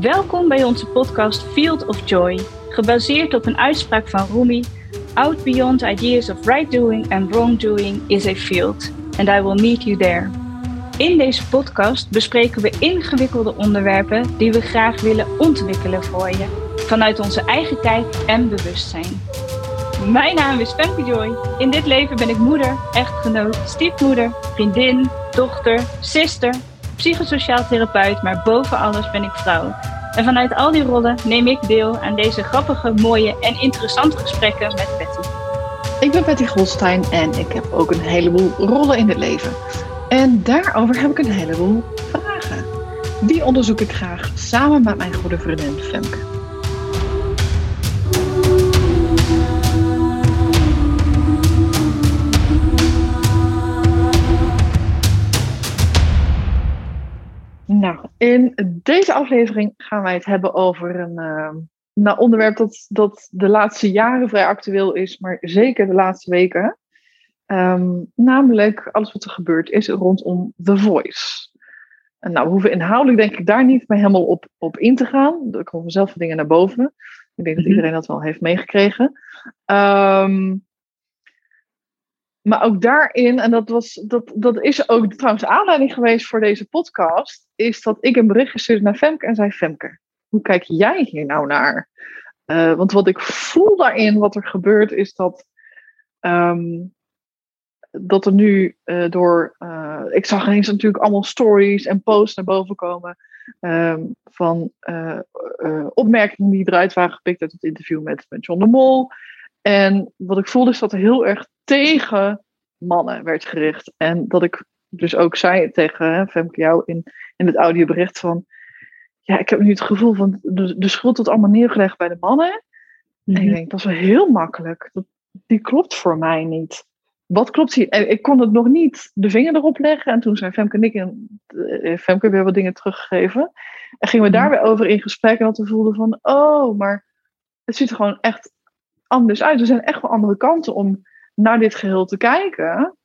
Welkom bij onze podcast Field of Joy, gebaseerd op een uitspraak van Rumi: Out beyond ideas of right doing and wrong doing is a field, and I will meet you there. In deze podcast bespreken we ingewikkelde onderwerpen die we graag willen ontwikkelen voor je, vanuit onze eigen kijk en bewustzijn. Mijn naam is Femke Joy. In dit leven ben ik moeder, echtgenoot, stiefmoeder, vriendin, dochter, zuster, psychosociaal therapeut, maar boven alles ben ik vrouw. En vanuit al die rollen neem ik deel aan deze grappige, mooie en interessante gesprekken met Betty. Ik ben Betty Golstein en ik heb ook een heleboel rollen in het leven. En daarover heb ik een heleboel vragen. Die onderzoek ik graag samen met mijn goede vriendin Femke. Nou, in deze aflevering gaan wij het hebben over een uh, nou, onderwerp dat, dat de laatste jaren vrij actueel is, maar zeker de laatste weken. Um, namelijk alles wat er gebeurd is rondom The Voice. En nou, we hoeven inhoudelijk denk ik daar niet meer helemaal op, op in te gaan. Er komen zelf dingen naar boven. Ik denk dat iedereen dat wel heeft meegekregen. Um, maar ook daarin, en dat, was, dat, dat is ook trouwens aanleiding geweest voor deze podcast, is dat ik een bericht gestuurd naar Femke en zei: Femke, hoe kijk jij hier nou naar? Uh, want wat ik voel daarin, wat er gebeurt, is dat, um, dat er nu uh, door. Uh, ik zag ineens natuurlijk allemaal stories en posts naar boven komen. Um, van opmerkingen die eruit waren gepikt uit het interview met, met John de Mol. En wat ik voelde is dat er heel erg tegen mannen werd gericht. En dat ik dus ook zei tegen hè, Femke jou in, in het audiobericht van... Ja, ik heb nu het gevoel van de, de schuld wordt allemaal neergelegd bij de mannen. En ik mhm. denk, dat is wel heel makkelijk. Dat, die klopt voor mij niet. Wat klopt hier? En ik kon het nog niet de vinger erop leggen. En toen zijn Femke en ik en eh, Femke weer wat dingen teruggegeven. En gingen we daar mhm. weer over in gesprek. En dat we voelden van, oh, maar het ziet er gewoon echt anders uit. Er zijn echt wel andere kanten om naar dit geheel te kijken.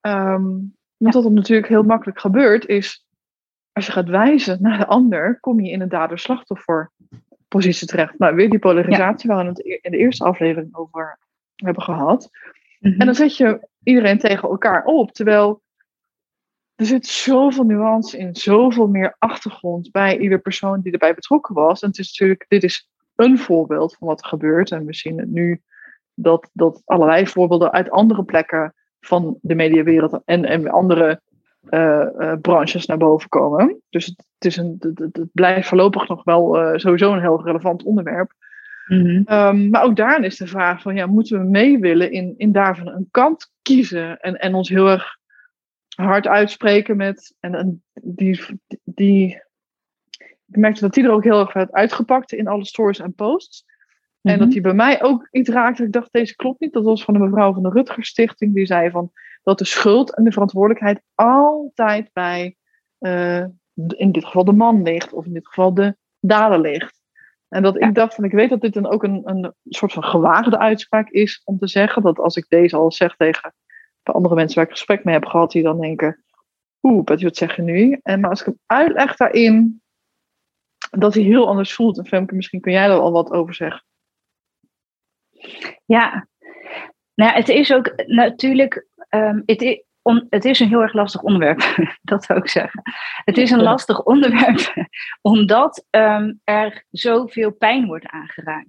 Um, want wat er natuurlijk heel makkelijk gebeurt is, als je gaat wijzen naar de ander, kom je in een dader-slachtoffer positie terecht. Nou, weer die polarisatie waar we het in de eerste aflevering over hebben gehad. En dan zet je iedereen tegen elkaar op, terwijl er zit zoveel nuance in, zoveel meer achtergrond bij ieder persoon die erbij betrokken was. En het is natuurlijk, dit is een voorbeeld van wat er gebeurt. En we zien het nu dat, dat allerlei voorbeelden uit andere plekken van de mediawereld en, en andere uh, uh, branches naar boven komen. Dus het, het, is een, het, het blijft voorlopig nog wel uh, sowieso een heel relevant onderwerp. Mm -hmm. um, maar ook daarin is de vraag van, ja, moeten we mee willen in, in daarvan een kant kiezen en, en ons heel erg hard uitspreken met, en, en die, die, merkte dat die er ook heel erg werd uitgepakt in alle stories en posts. En dat die mhm. bij mij ook iets raakte. Ik dacht, deze klopt niet. Dat was van de mevrouw van de Rutger Stichting. Die zei van dat de schuld en de verantwoordelijkheid altijd bij, uh, in dit geval de man ligt. Of in dit geval de dader ligt. En dat ik dacht, van ik weet dat dit dan ook een, een soort van gewaagde uitspraak is om te zeggen. Dat als ik deze al zeg tegen de andere mensen waar ik gesprek mee heb gehad, die dan denken, oeh, wat zeg je nu? En maar als ik hem uitleg daarin, dat hij heel anders voelt. En Femke, misschien kun jij daar al wat over zeggen. Ja, nou, het is ook natuurlijk. Um, het, het is een heel erg lastig onderwerp, dat zou ik zeggen. Het is een lastig onderwerp omdat um, er zoveel pijn wordt aangeraakt.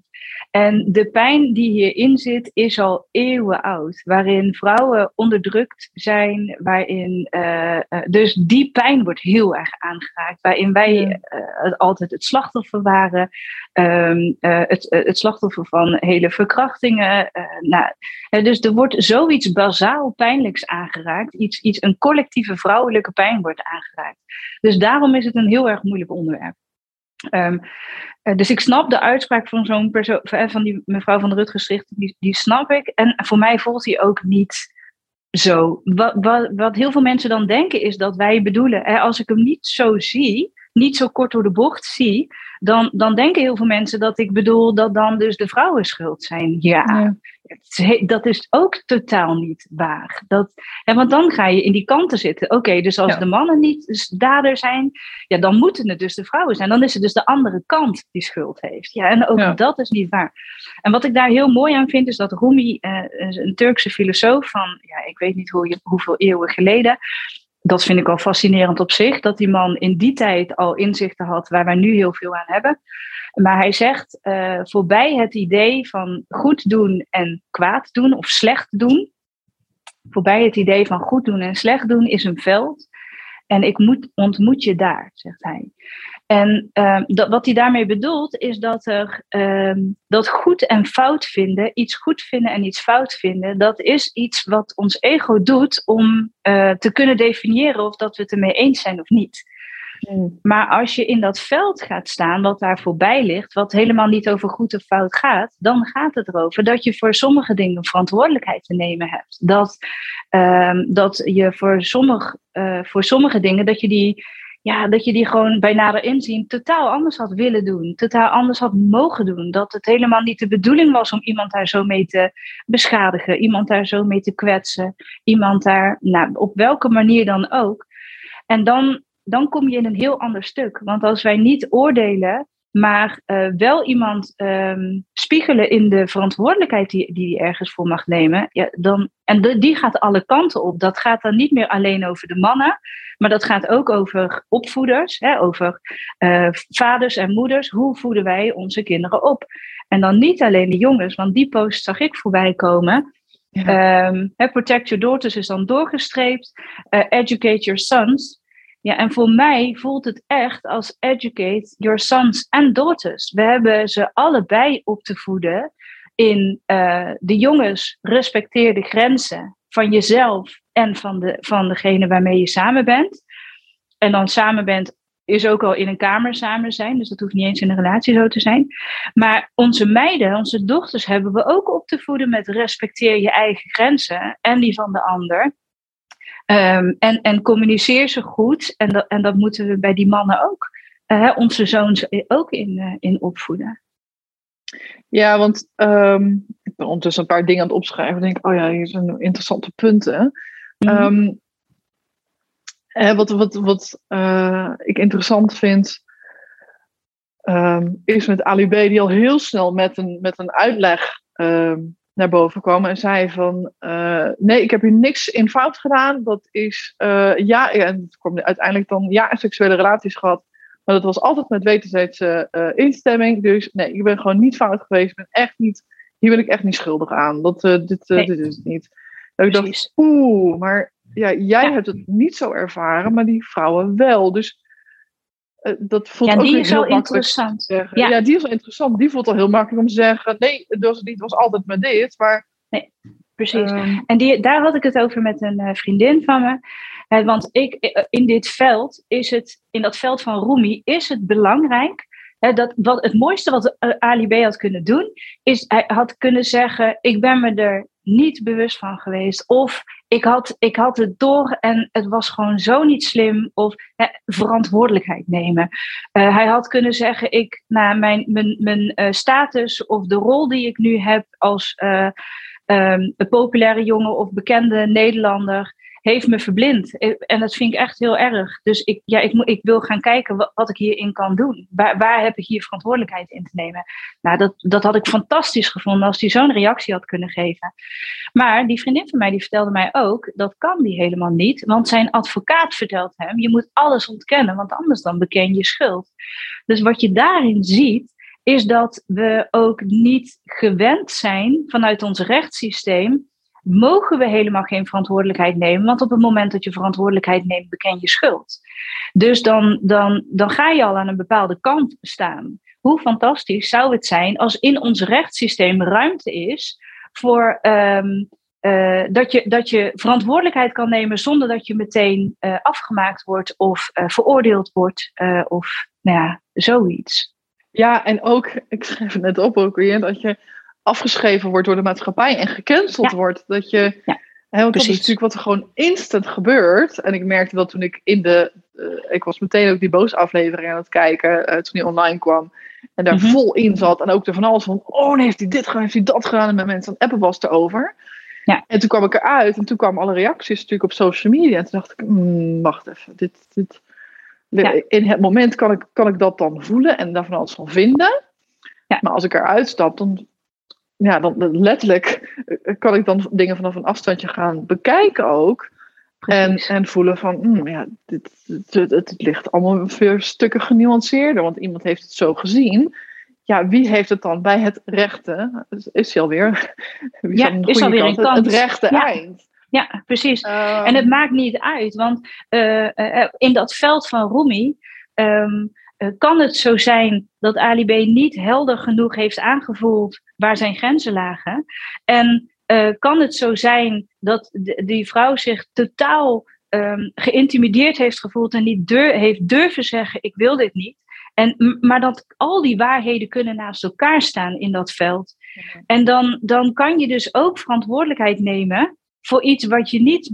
En de pijn die hierin zit is al eeuwen oud, waarin vrouwen onderdrukt zijn, waarin uh, dus die pijn wordt heel erg aangeraakt, waarin wij uh, altijd het slachtoffer waren, um, het, het, slachtoffer van hele verkrachtingen. nou, dus er wordt zoiets bazaal pijnlijks aangeraakt, iets, iets, een collectieve vrouwelijke pijn wordt aangeraakt. Dus daarom is het een heel erg moeilijk onderwerp. Um, dus ik snap de uitspraak van zo'n persoon, van die mevrouw van de Rutgers die, die snap ik. En voor mij voelt hij ook niet zo. Wat, wat, wat heel veel mensen dan denken is dat wij bedoelen, hè, als ik hem niet zo zie, niet zo kort door de bocht zie, dan, dan denken heel veel mensen dat ik bedoel dat dan dus de vrouwen schuld zijn. Ja, dat is ook totaal niet waar. Dat, en want dan ga je in die kanten zitten. Oké, dus als de mannen niet dader zijn, ja, dan moeten het dus de vrouwen zijn. Dan is het dus de andere kant die schuld heeft. Ja, en ook dat is niet waar. En wat ik daar heel mooi aan vind, is dat Rumi, uh, een Turkse filosoof van, ja, ik weet niet hoe, hoeveel eeuwen geleden, dat vind ik al fascinerend op zich, dat die man in die tijd al inzichten had waar wij nu heel veel aan hebben. Maar hij zegt, uh, voorbij het idee van goed doen en kwaad doen of slecht doen, voorbij het idee van goed doen en slecht doen is een veld. En ik moet, ontmoet je daar, zegt hij. En uh, dat, wat hij daarmee bedoelt, is dat er uh, dat goed en fout vinden, iets goed vinden en iets fout vinden, dat is iets wat ons ego doet om uh, te kunnen definiëren of dat we het ermee eens zijn of niet. Hmm. Maar als je in dat veld gaat staan, wat daar voorbij ligt, wat helemaal niet over goed of fout gaat, dan gaat het erover dat je voor sommige dingen verantwoordelijkheid te nemen hebt. Dat, uh, dat je voor, sommig, uh, voor sommige dingen, dat je die ja, dat je die gewoon bij nader inzien totaal anders had willen doen. Totaal anders had mogen doen. Dat het helemaal niet de bedoeling was om iemand daar zo mee te beschadigen. Iemand daar zo mee te kwetsen. Iemand daar, nou, op welke manier dan ook. En dan, dan kom je in een heel ander stuk. Want als wij niet oordelen, maar uh, wel iemand um, spiegelen in de verantwoordelijkheid die, die hij ergens voor mag nemen. Ja, dan, en de, die gaat alle kanten op. Dat gaat dan niet meer alleen over de mannen, maar dat gaat ook over opvoeders, hè, over uh, vaders en moeders. Hoe voeden wij onze kinderen op? En dan niet alleen de jongens, want die post zag ik voorbij komen. Ja. Um, protect your daughters is dan doorgestreept. Uh, educate your sons. Ja, en voor mij voelt het echt als educate your sons and daughters. We hebben ze allebei op te voeden in uh, de jongens respecteer de grenzen van jezelf en van, de, van degene waarmee je samen bent. En dan samen bent is ook al in een kamer samen zijn, dus dat hoeft niet eens in een relatie zo te zijn. Maar onze meiden, onze dochters hebben we ook op te voeden met respecteer je eigen grenzen en die van de ander. Um, en, en communiceer ze goed. En dat, en dat moeten we bij die mannen ook, uh, onze zoons ook in, uh, in opvoeden. Ja, want um, ik ben ondertussen een paar dingen aan het opschrijven. Ik denk, oh ja, hier zijn interessante punten. Mm -hmm. um, hè, wat wat, wat uh, ik interessant vind, is met Ali B, die al heel snel met een, met een uitleg naar boven kwam en zei van uh, nee, ik heb hier niks in fout gedaan. Dat is uh, ja, en het kwam uiteindelijk dan ja, seksuele relaties gehad. Maar dat was altijd met wederzijdse uh, instemming. Dus nee, ik ben gewoon niet fout geweest. Ik ben echt niet, hier ben ik echt niet schuldig aan. Dat, dit, nee. dit is het niet. Dat ik dacht, oeh, maar ja, jij ja. hebt het niet zo ervaren, maar die vrouwen wel. Dus dat voelt ja, ook die is heel wel interessant. Ja. ja. die is wel interessant. Die voelt al heel makkelijk om te zeggen: nee, het was, het was altijd met dit. Maar, nee, precies. Um, en die, daar had ik het over met een uh, vriendin van me. Want ik, in dit veld is het, in dat veld van Rumi, is het belangrijk. dat, wat, het mooiste wat Ali B had kunnen doen, is hij had kunnen zeggen: Ik ben me er niet bewust van geweest. Of ik had, ik had het door en het was gewoon zo niet slim. Of verantwoordelijkheid nemen. Uh, hij had kunnen zeggen, ik, nou, mijn, mijn, mijn uh, status of de rol die ik nu heb als uh, um, een populaire jongen of bekende Nederlander heeft me verblind. En dat vind ik echt heel erg. Dus ik, ja, ik, ik wil gaan kijken wat, wat ik hierin kan doen. Waar, waar heb ik hier verantwoordelijkheid in te nemen? Nou, dat, dat had ik fantastisch gevonden als hij zo'n reactie had kunnen geven. Maar die vriendin van mij die vertelde mij ook, dat kan die helemaal niet. Want zijn advocaat vertelt hem, je moet alles ontkennen, want anders dan beken je schuld. Dus wat je daarin ziet, is dat we ook niet gewend zijn vanuit ons rechtssysteem mogen we helemaal geen verantwoordelijkheid nemen. Want op het moment dat je verantwoordelijkheid neemt, beken je schuld. Dus dan, dan, dan ga je al aan een bepaalde kant staan. Hoe fantastisch zou het zijn als in ons rechtssysteem ruimte is voor um, uh, dat, je, dat je verantwoordelijkheid kan nemen zonder dat je meteen uh, afgemaakt wordt of uh, veroordeeld wordt of nou ja, zoiets. Ja, en ook, ik schreef het net op ook weer, dat je afgeschreven wordt door de maatschappij en gecanceld ja. wordt. Dat je, ja, hè, want dat is natuurlijk wat er gewoon instant gebeurt. En ik merkte dat toen ik in de, uh, ik was meteen ook die boos aflevering aan het kijken uh, toen die online kwam. En daar Mhm. vol in zat. En ook er van alles van, oh nee, heeft hij dit gedaan, heeft hij dat gedaan. En met mensen aan het appen was erover. Ja. En toen kwam ik eruit. En toen kwamen alle reacties natuurlijk op social media. En toen dacht ik, hmm, wacht even. Dit, dit, Ja. In het moment kan ik, kan ik dat dan voelen en daar van alles van vinden. Ja. Maar als ik eruit stap, dan, ja, dan letterlijk eh, kan ik dan dingen vanaf een afstandje gaan bekijken ook. En, Precies. en voelen van, hmm, ja, dit, dit- het, het ligt allemaal veel stukken genuanceerder. Want iemand heeft het zo gezien. Ja, wie heeft het dan bij het rechte? Is hij alweer? Wie Ja, is goede alweer een kant? Het, rechte Ja. eind. Ja, precies. Ehm, En het maakt niet uit, want eh, eh, in dat veld van Rumi kan het zo zijn dat Ali B niet helder genoeg heeft aangevoeld waar zijn grenzen lagen. En eh, kan het zo zijn dat die vrouw zich totaal ehm, geïntimideerd heeft gevoeld en niet heeft durven zeggen: Ik wil dit niet. En, maar dat al die waarheden kunnen naast elkaar staan in dat veld. En dan, dan kan je dus ook verantwoordelijkheid nemen voor iets wat je niet,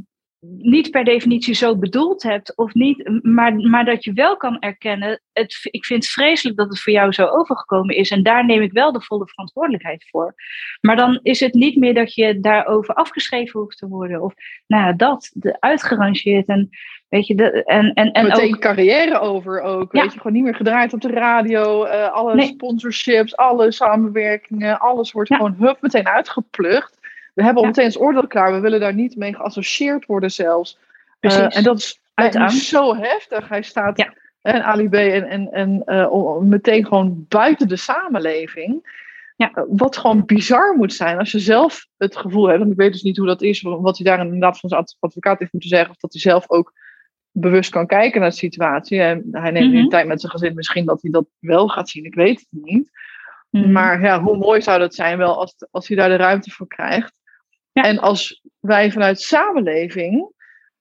niet per definitie zo bedoeld hebt, of niet, maar, maar dat je wel kan erkennen. Het, ik vind het vreselijk dat het voor jou zo overgekomen is, en daar neem ik wel de volle verantwoordelijkheid voor. Maar dan is het niet meer dat je daarover afgeschreven hoeft te worden, of nou ja, dat, de, uitgerangeerd. En, weet je, de, en, en, en meteen ook, carrière over ook. Ja. Weet je, gewoon niet meer gedraaid op de radio. eh, alle Nee. sponsorships, alle samenwerkingen, alles wordt Ja. gewoon hup meteen uitgeplucht. We hebben Ja. meteen ons oordeel klaar. We willen daar niet mee geassocieerd worden zelfs. Eh, en dat is zo heftig. Hij staat, Ja. en Ali B, en, en, en eh, meteen gewoon buiten de samenleving. Ja. Eh, wat gewoon bizar moet zijn als je zelf het gevoel hebt, want ik weet dus niet hoe dat is, wat hij daar inderdaad van zijn ad- advocaat heeft moeten zeggen, of dat hij zelf ook bewust kan kijken naar de situatie. En hij neemt nu Mhm. tijd met zijn gezin, misschien dat hij dat wel gaat zien, ik weet het niet. Mhm. Maar ja, hoe mooi zou dat zijn wel als, als hij daar de ruimte voor krijgt. Ja. En als wij vanuit samenleving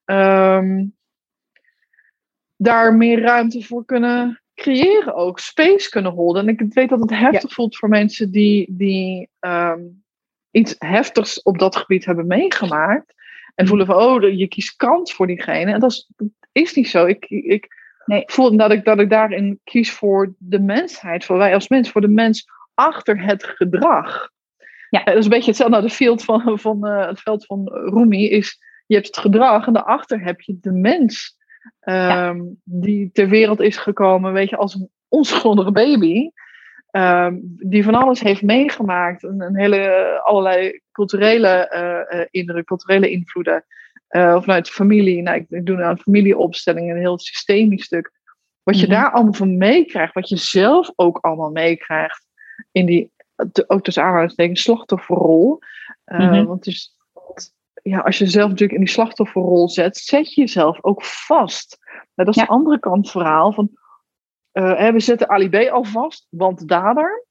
ehm, daar meer ruimte voor kunnen creëren ook. Space kunnen holden. En ik weet dat het heftig voelt voor mensen die, die ehm, iets heftigs op dat gebied hebben meegemaakt. En voelen van, oh, je kiest kant voor diegene. En dat is, dat is niet zo. Ik, ik Nee. voel dat ik, dat ik daarin kies voor de mensheid. Voor wij als mens. Voor de mens achter het gedrag. Ja. Dat is een beetje hetzelfde. Nou, het veld van, van, eh, het veld van Rumi is, je hebt het gedrag en daarachter heb je de mens. ehm, Die ter wereld is gekomen, weet je, als een onschuldige baby. ehm, die van alles heeft meegemaakt. Een, een hele, allerlei culturele eh, indruk, culturele invloeden. eh, vanuit de familie. Nou, ik, ik doe nou een familieopstelling, een heel systemisch stuk. Wat je Mhm. daar allemaal van meekrijgt, wat je zelf ook allemaal meekrijgt in die, ook tussen aanhalingstekens, slachtofferrol. Eh, Mhm. Want dus, ja, als je zelf natuurlijk in die slachtofferrol zet, zet je jezelf ook vast. Nou, dat is Ja. de andere kant het verhaal van, hè, we zetten Ali B al vast, want de dader.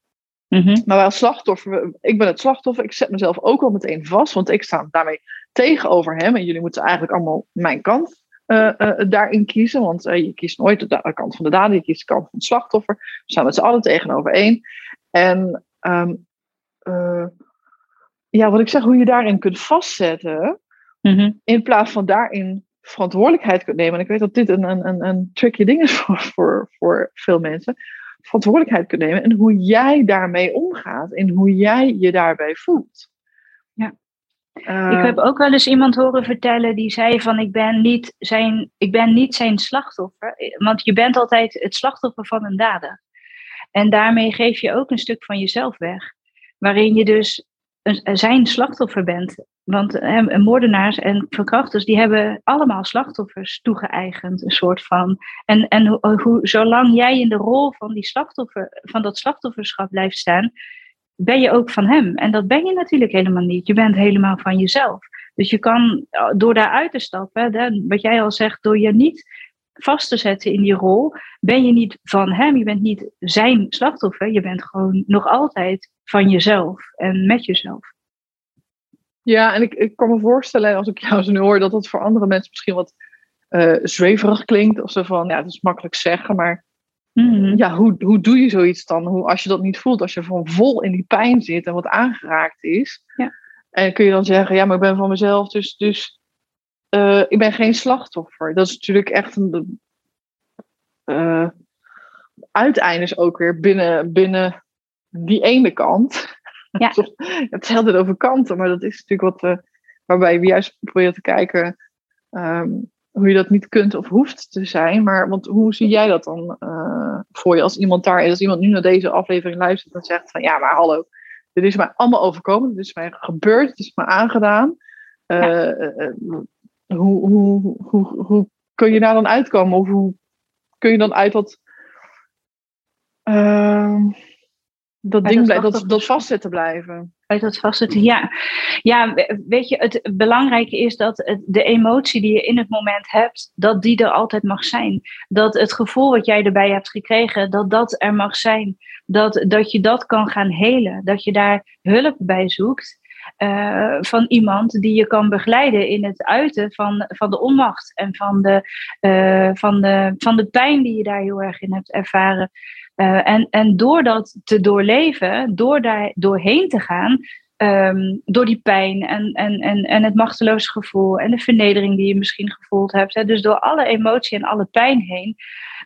Mhm. Maar wij als slachtoffer, ik ben het slachtoffer, ik zet mezelf ook al meteen vast, want ik sta daarmee tegenover hem. En jullie moeten eigenlijk allemaal mijn kant eh, daarin kiezen, want je kiest nooit de, kant van de dader, je kiest de kant van het slachtoffer. We staan met z'n allen tegenover één. En ehm, eh, ja, wat ik zeg, hoe je daarin kunt vastzetten, Mhm. in plaats van daarin verantwoordelijkheid kunt nemen. En ik weet dat dit een, een, een, een tricky ding is voor, voor, voor veel mensen. Verantwoordelijkheid kunt nemen en hoe jij daarmee omgaat en hoe jij je daarbij voelt. Ja. Eh, Ik heb ook wel eens iemand horen vertellen die zei van ik ben niet zijn, ik ben niet zijn slachtoffer. Want je bent altijd het slachtoffer van een dader. En daarmee geef je ook een stuk van jezelf weg. Waarin je dus een, zijn slachtoffer bent. Want eh, moordenaars en verkrachters die hebben allemaal slachtoffers toegeëigend. Een soort van. En, en hoe, hoe, zolang jij in de rol van, die slachtoffer, van dat slachtofferschap blijft staan, ben je ook van hem. En dat ben je natuurlijk helemaal niet. Je bent helemaal van jezelf. Dus je kan door daaruit te stappen, hè, wat jij al zegt, door je niet vast te zetten in die rol, ben je niet van hem. Je bent niet zijn slachtoffer. Je bent gewoon nog altijd van jezelf en met jezelf. Ja, en ik, ik kan me voorstellen, als ik jou zo nu hoor, dat dat voor andere mensen misschien wat uh, zweverig klinkt. Of zo van, ja, dat is makkelijk zeggen, maar Mhm. ja, hoe, hoe doe je zoiets dan? Hoe, als je dat niet voelt, als je van vol in die pijn zit en wat aangeraakt is. Ja. En kun je dan zeggen, ja, maar ik ben van mezelf, dus, dus uh, ik ben geen slachtoffer. Dat is natuurlijk echt een. Uh, uiteindes ook weer binnen, binnen die ene kant. Ja. het altijd over kanten, maar dat is natuurlijk wat we, waarbij we juist proberen te kijken ehm, hoe je dat niet kunt of hoeft te zijn. Maar want hoe zie jij dat dan uh, voor je als iemand daar is? Als iemand nu naar deze aflevering luistert en zegt van ja, maar hallo, dit is mij allemaal overkomen, dit is mij gebeurd, het is me aangedaan. Uh, hoe, hoe, hoe, hoe kun je daar dan uitkomen? Of hoe kun je dan uit dat, uh, dat ding blijven, dat, dat vastzitten blijven? Uit dat vastzitten, ja. Ja, weet je, het belangrijke is dat het, de emotie die je in het moment hebt, dat die er altijd mag zijn. Dat het gevoel wat jij erbij hebt gekregen, dat dat er mag zijn. Dat, dat je dat kan gaan helen. Dat je daar hulp bij zoekt. Uh, van iemand die je kan begeleiden in het uiten van, van de onmacht en van de, uh, van, de, van de pijn die je daar heel erg in hebt ervaren. Uh, en, en door dat te doorleven, door daar doorheen te gaan, um, door die pijn en, en, en, en het machteloze gevoel en de vernedering die je misschien gevoeld hebt, hè, dus door alle emotie en alle pijn heen,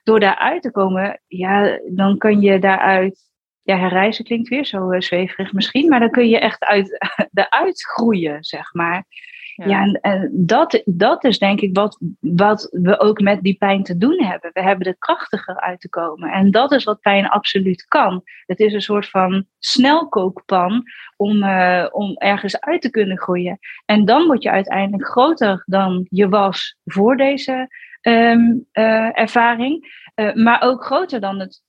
door daaruit te komen, ja, dan kun je daaruit ja, herreizen klinkt weer zo uh, zweverig misschien, maar dan kun je echt uit, eruit groeien, zeg maar. Ja, en, en, dat, dat is denk ik wat, wat we ook met die pijn te doen hebben. We hebben er krachtiger uit te komen. En dat is wat pijn absoluut kan. Het is een soort van snelkookpan om, uh, om ergens uit te kunnen groeien. En dan word je uiteindelijk groter dan je was voor deze um, uh, ervaring. Maar ook groter dan het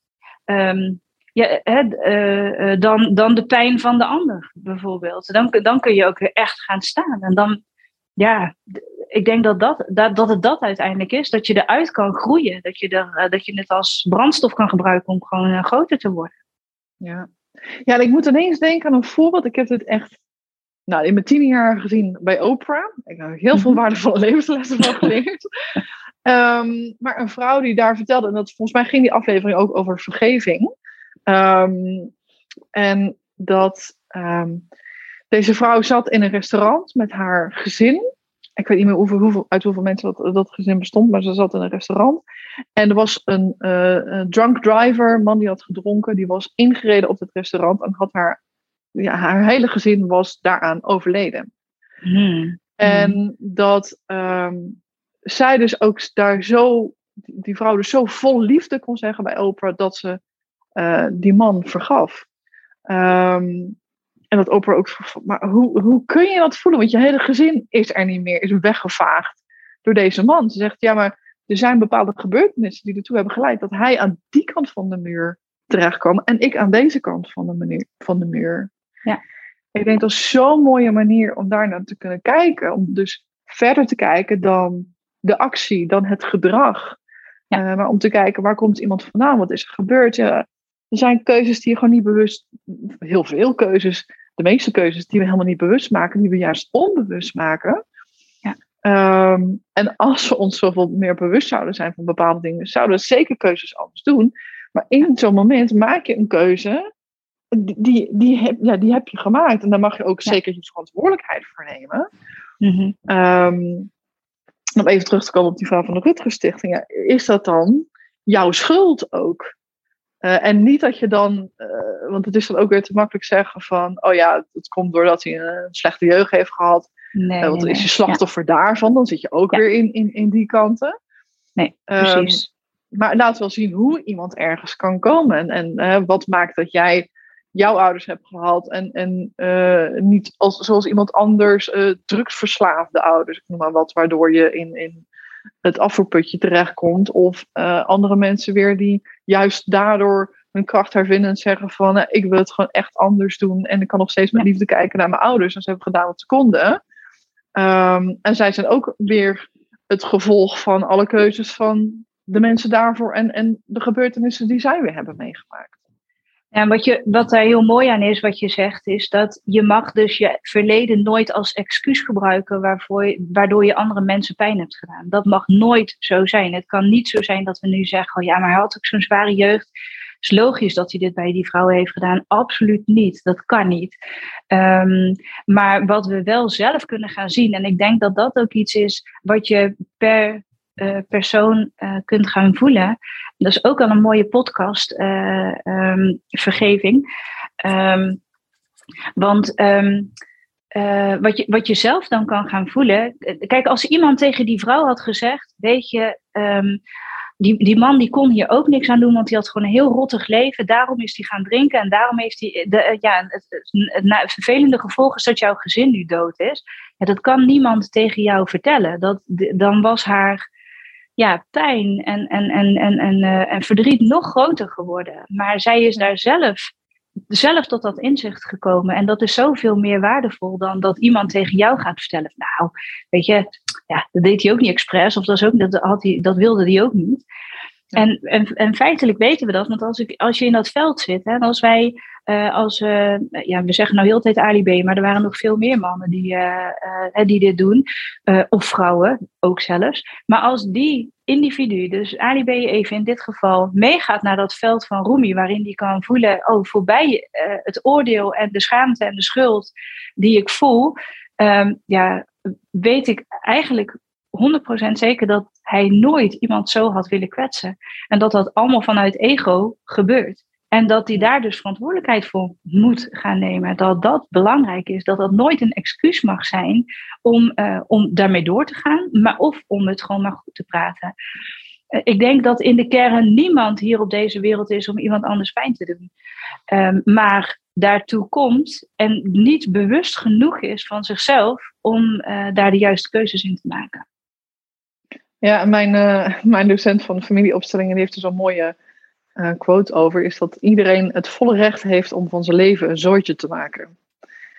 um, ja, uh, dan, dan de pijn van de ander, bijvoorbeeld. Dan, dan kun je ook weer echt gaan staan. En dan, ja, ik denk dat, dat, dat, dat het dat uiteindelijk is. Dat je eruit kan groeien. Dat je, er, uh, dat je het als brandstof kan gebruiken om gewoon groter te worden. Ja. ja, en ik moet ineens denken aan een voorbeeld. Ik heb het echt nou, in mijn tien jaar gezien bij Oprah. Ik heb heel veel mhm. waardevolle levenslessen van geleerd. um, maar een vrouw die daar vertelde, en dat volgens mij ging die aflevering ook over vergeving. Um, en dat um, deze vrouw zat in een restaurant met haar gezin. Ik weet niet meer hoeveel, hoeveel, uit hoeveel mensen dat, dat gezin bestond, maar ze zat in een restaurant. En er was een, uh, een drunk driver, een man die had gedronken, die was ingereden op het restaurant en had haar, ja, haar hele gezin was daaraan overleden. Hmm. En dat um, zij dus ook daar zo, die vrouw dus zo vol liefde kon zeggen bij Oprah, dat ze uh, die man vergaf. Um, en dat Oprah ook maar hoe, hoe kun je dat voelen? Want je hele gezin is er niet meer, is weggevaagd door deze man. Ze zegt, ja, maar er zijn bepaalde gebeurtenissen die ertoe hebben geleid dat hij aan die kant van de muur terechtkwam en ik aan deze kant van de, muur, van de muur. Ja. Ik denk dat is zo'n mooie manier om daar naar te kunnen kijken. Om dus verder te kijken dan de actie, dan het gedrag. Ja. Uh, maar om te kijken, waar komt iemand vandaan? Wat is er gebeurd? Ja, er zijn keuzes die je gewoon niet bewust, heel veel keuzes, de meeste keuzes die we helemaal niet bewust maken, die we juist onbewust maken. Ja. Um, en als we ons zoveel meer bewust zouden zijn van bepaalde dingen, zouden we zeker keuzes anders doen. Maar in zo'n moment maak je een keuze, die, die, die, heb, ja, die heb je gemaakt. En daar mag je ook ja. zeker je verantwoordelijkheid voor nemen. Mm-hmm. Um, om even terug te komen op die vraag van de Rutger Stichting. Ja, is dat dan jouw schuld ook? Uh, en niet dat je dan, uh, want het is dan ook weer te makkelijk zeggen van, oh ja, het komt doordat hij een slechte jeugd heeft gehad. Nee, uh, want dan is je slachtoffer ja. daarvan, dan zit je ook ja. weer in, in, in die kanten. Nee, precies. Um, maar laat wel zien hoe iemand ergens kan komen. En, en wat maakt dat jij jouw ouders hebt gehad en, en niet als, zoals iemand anders drugsverslaafde ouders, ik noem maar wat, waardoor je in, in het afvoerputje terechtkomt. Of uh, andere mensen weer die juist daardoor hun kracht hervinden en zeggen van uh, ik wil het gewoon echt anders doen en ik kan nog steeds met liefde kijken naar mijn ouders. En ze hebben gedaan wat ze konden. Um, en zij zijn ook weer het gevolg van alle keuzes van de mensen daarvoor en, en de gebeurtenissen die zij weer hebben meegemaakt. Ja, wat, je, wat daar heel mooi aan is, wat je zegt, is dat je mag dus je verleden nooit als excuus gebruiken waarvoor je, waardoor je andere mensen pijn hebt gedaan. Dat mag nooit zo zijn. Het kan niet zo zijn dat we nu zeggen, oh ja, maar hij had ook zo'n zware jeugd. Het is logisch dat hij dit bij die vrouw heeft gedaan. Absoluut niet. Dat kan niet. Um, maar wat we wel zelf kunnen gaan zien, en ik denk dat dat ook iets is wat je per persoon kunt gaan voelen. Dat is ook al een mooie podcast, ehm, vergeving. Ehm, want ehm, wat, je, wat je zelf dan kan gaan voelen. Kijk, als iemand tegen die vrouw had gezegd: Weet je, die, die man die kon hier ook niks aan doen, want hij had gewoon een heel rottig leven. Daarom is hij gaan drinken en daarom heeft hij. De, ja, het, vervelende gevolg is dat jouw gezin nu dood is. Dat kan niemand tegen jou vertellen. Dat, dan was haar ja, pijn en, en, en, en, en, uh, en verdriet nog groter geworden. Maar zij is daar zelf zelf tot dat inzicht gekomen. En dat is zoveel meer waardevol dan dat iemand tegen jou gaat vertellen. Nou, weet je, ja, dat deed hij ook niet expres. Of dat, is ook, dat, had hij, dat wilde hij ook niet. En, en, en feitelijk weten we dat, want als, ik, als je in dat veld zit, hè, als wij, uh, als, uh, ja, we zeggen nou heel de tijd Ali maar er waren nog veel meer mannen die, uh, die dit doen, of vrouwen ook zelfs. Maar als die individu, dus Ali even in dit geval, meegaat naar dat veld van Rumi, waarin die kan voelen, oh, voorbij het oordeel en de schaamte en de schuld die ik voel, um, ja, weet ik eigenlijk 100% zeker dat hij nooit iemand zo had willen kwetsen. En dat dat allemaal vanuit ego gebeurt. En dat hij daar dus verantwoordelijkheid voor moet gaan nemen. Dat dat belangrijk is. Dat dat nooit een excuus mag zijn om, uh, om daarmee door te gaan. Maar of om het gewoon maar goed te praten. Uh, ik denk dat in de kern niemand hier op deze wereld is om iemand anders pijn te doen. Um, maar daartoe komt en niet bewust genoeg is van zichzelf om uh, daar de juiste keuzes in te maken. Ja, mijn, uh, mijn docent van de familieopstellingen die heeft er zo'n mooie uh, quote over. Is dat iedereen het volle recht heeft om van zijn leven een zooitje te maken.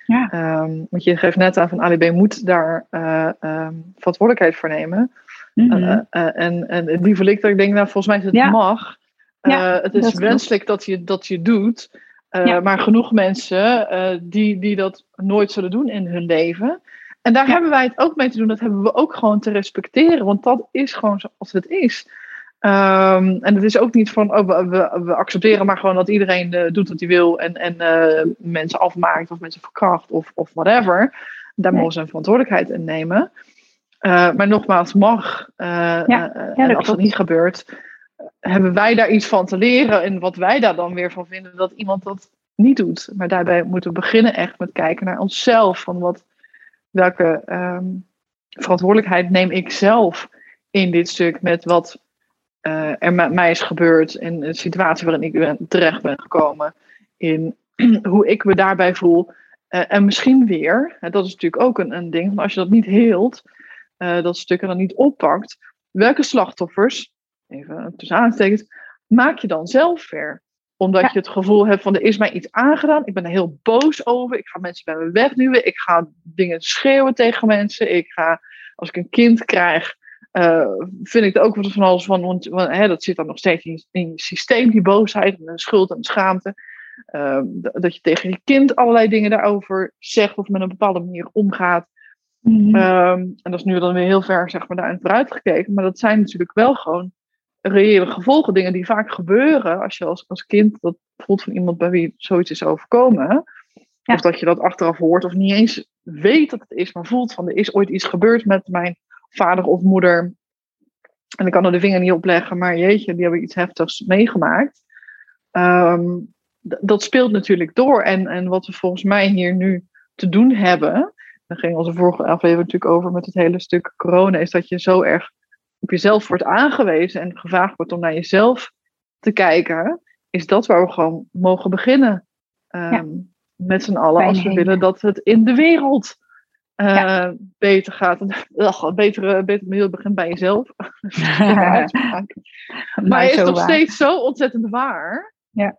Ja. Um, want je geeft net aan van ADB moet daar uh, um, verantwoordelijkheid voor nemen. Mm -hmm. en, en die verlikt dat ik denk, nou volgens mij is het ja. mag. Ja, het is wenselijk dat je dat je doet. Maar genoeg mensen die, die dat nooit zullen doen in hun leven. En daar hebben wij het ook mee te doen. Dat hebben we ook gewoon te respecteren. Want dat is gewoon zoals het is. Um, en het is ook niet van, oh, we, we, accepteren maar gewoon dat iedereen uh, doet wat hij wil. En, en uh, mensen afmaakt of mensen verkracht of, of whatever. Daar mogen ze een verantwoordelijkheid in nemen. Uh, maar nogmaals, mag. Ja, ja, en als dat niet gebeurt, hebben wij daar iets van te leren. En wat wij daar dan weer van vinden, dat iemand dat niet doet. Maar daarbij moeten we beginnen echt met kijken naar onszelf. Van wat, welke um, verantwoordelijkheid neem ik zelf in dit stuk met wat uh, er met mij is gebeurd en de situatie waarin ik terecht ben gekomen, in hoe ik me daarbij voel. Uh, en misschien weer, dat is natuurlijk ook een, een ding, maar als je dat niet heelt, uh, dat stuk er dan niet oppakt, welke slachtoffers, even tussen aanstekens, maak je dan zelf ver? Omdat je het gevoel hebt van er is mij iets aangedaan. Ik ben er heel boos over. Ik ga mensen bij me wegduwen. Ik ga dingen schreeuwen tegen mensen. Ik ga, als ik een kind krijg, uh, vind ik er ook van alles van. Want, want hè, dat zit dan nog steeds in, in, je systeem, die boosheid en de schuld en de schaamte. Uh, dat je tegen je kind allerlei dingen daarover zegt of met een bepaalde manier omgaat. Mm-hmm. Um, en dat is nu dan weer heel ver zeg maar, daarin vooruit gekeken. Maar dat zijn natuurlijk wel gewoon reële gevolgen, dingen die vaak gebeuren als je als, als kind dat voelt van iemand bij wie zoiets is overkomen. Ja. Of dat je dat achteraf hoort of niet eens weet dat het is, maar voelt van er is ooit iets gebeurd met mijn vader of moeder. En ik kan er de vinger niet op leggen, maar jeetje, die hebben iets heftigs meegemaakt. Um, dat speelt natuurlijk door. En, en wat we volgens mij hier nu te doen hebben, daar ging onze vorige aflevering natuurlijk over met het hele stuk corona, is dat je zo erg op jezelf wordt aangewezen en gevraagd wordt om naar jezelf te kijken, is dat waar we gewoon mogen beginnen. Um, ja. Met z'n allen, als we willen dat het in de wereld uh, ja. beter gaat. Ach, beter, beter het begint bij jezelf. maar, maar het is nog waar. steeds zo ontzettend waar. Ja.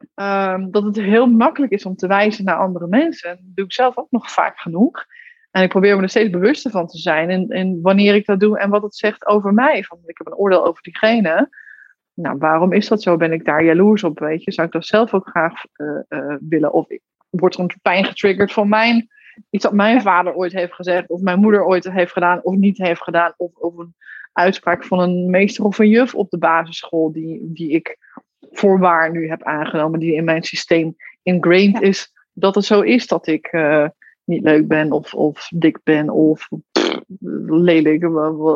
Um, dat het heel makkelijk is om te wijzen naar andere mensen. En dat doe ik zelf ook nog vaak genoeg. En ik probeer me er steeds bewuster van te zijn. En, en wanneer ik dat doe en wat het zegt over mij. Van, ik heb een oordeel over diegene. Nou, waarom is dat zo? Ben ik daar jaloers op? Weet je? Zou ik dat zelf ook graag uh, uh, willen? Of wordt er een pijn getriggerd van mijn, iets dat mijn vader ooit heeft gezegd, of mijn moeder ooit heeft gedaan, of niet heeft gedaan, of, of een uitspraak van een meester of een juf op de basisschool, die, die ik voorwaar nu heb aangenomen, die in mijn systeem ingrained ja. is, dat het zo is dat ik. Uh, niet leuk ben of, of dik ben of pff, lelijk,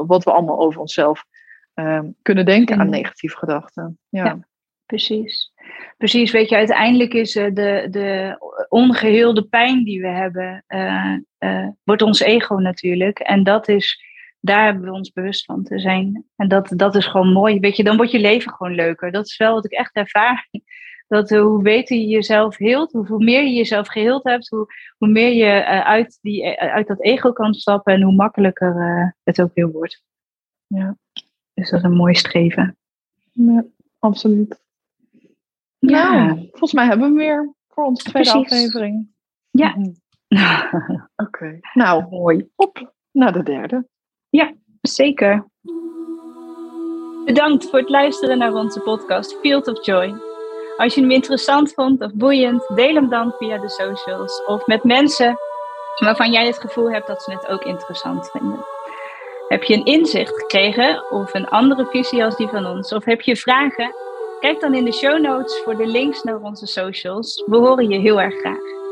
wat we allemaal over onszelf ehm, kunnen denken aan negatieve gedachten. Ja. precies. Precies, weet je, uiteindelijk is uh, de, de ongeheelde pijn die we hebben, uh, wordt ons ego natuurlijk. En dat is, daar hebben we ons bewust van te zijn. En dat, dat is gewoon mooi. Weet je, dan wordt je leven gewoon leuker. Dat is wel wat ik echt ervaar dat uh, hoe beter je jezelf heelt, hoeveel meer je jezelf geheeld hebt, hoe, hoe meer je uh, uit, die, uh, uit dat ego kan stappen en hoe makkelijker het ook weer wordt. Ja. Dus dat is een mooi streven. Ja, absoluut. Ja. Nou, volgens mij hebben we weer voor onze tweede Precies. aflevering. Ja. Oké. Okay. Nou, mooi. Op naar de derde. Ja, zeker. Bedankt voor het luisteren naar onze podcast Field of Joy. Als je hem interessant vond of boeiend, deel hem dan via de socials of met mensen waarvan jij het gevoel hebt dat ze het ook interessant vinden. Heb je een inzicht gekregen of een andere visie als die van ons? Of heb je vragen? Kijk dan in de show notes voor de links naar onze socials. We horen je heel erg graag.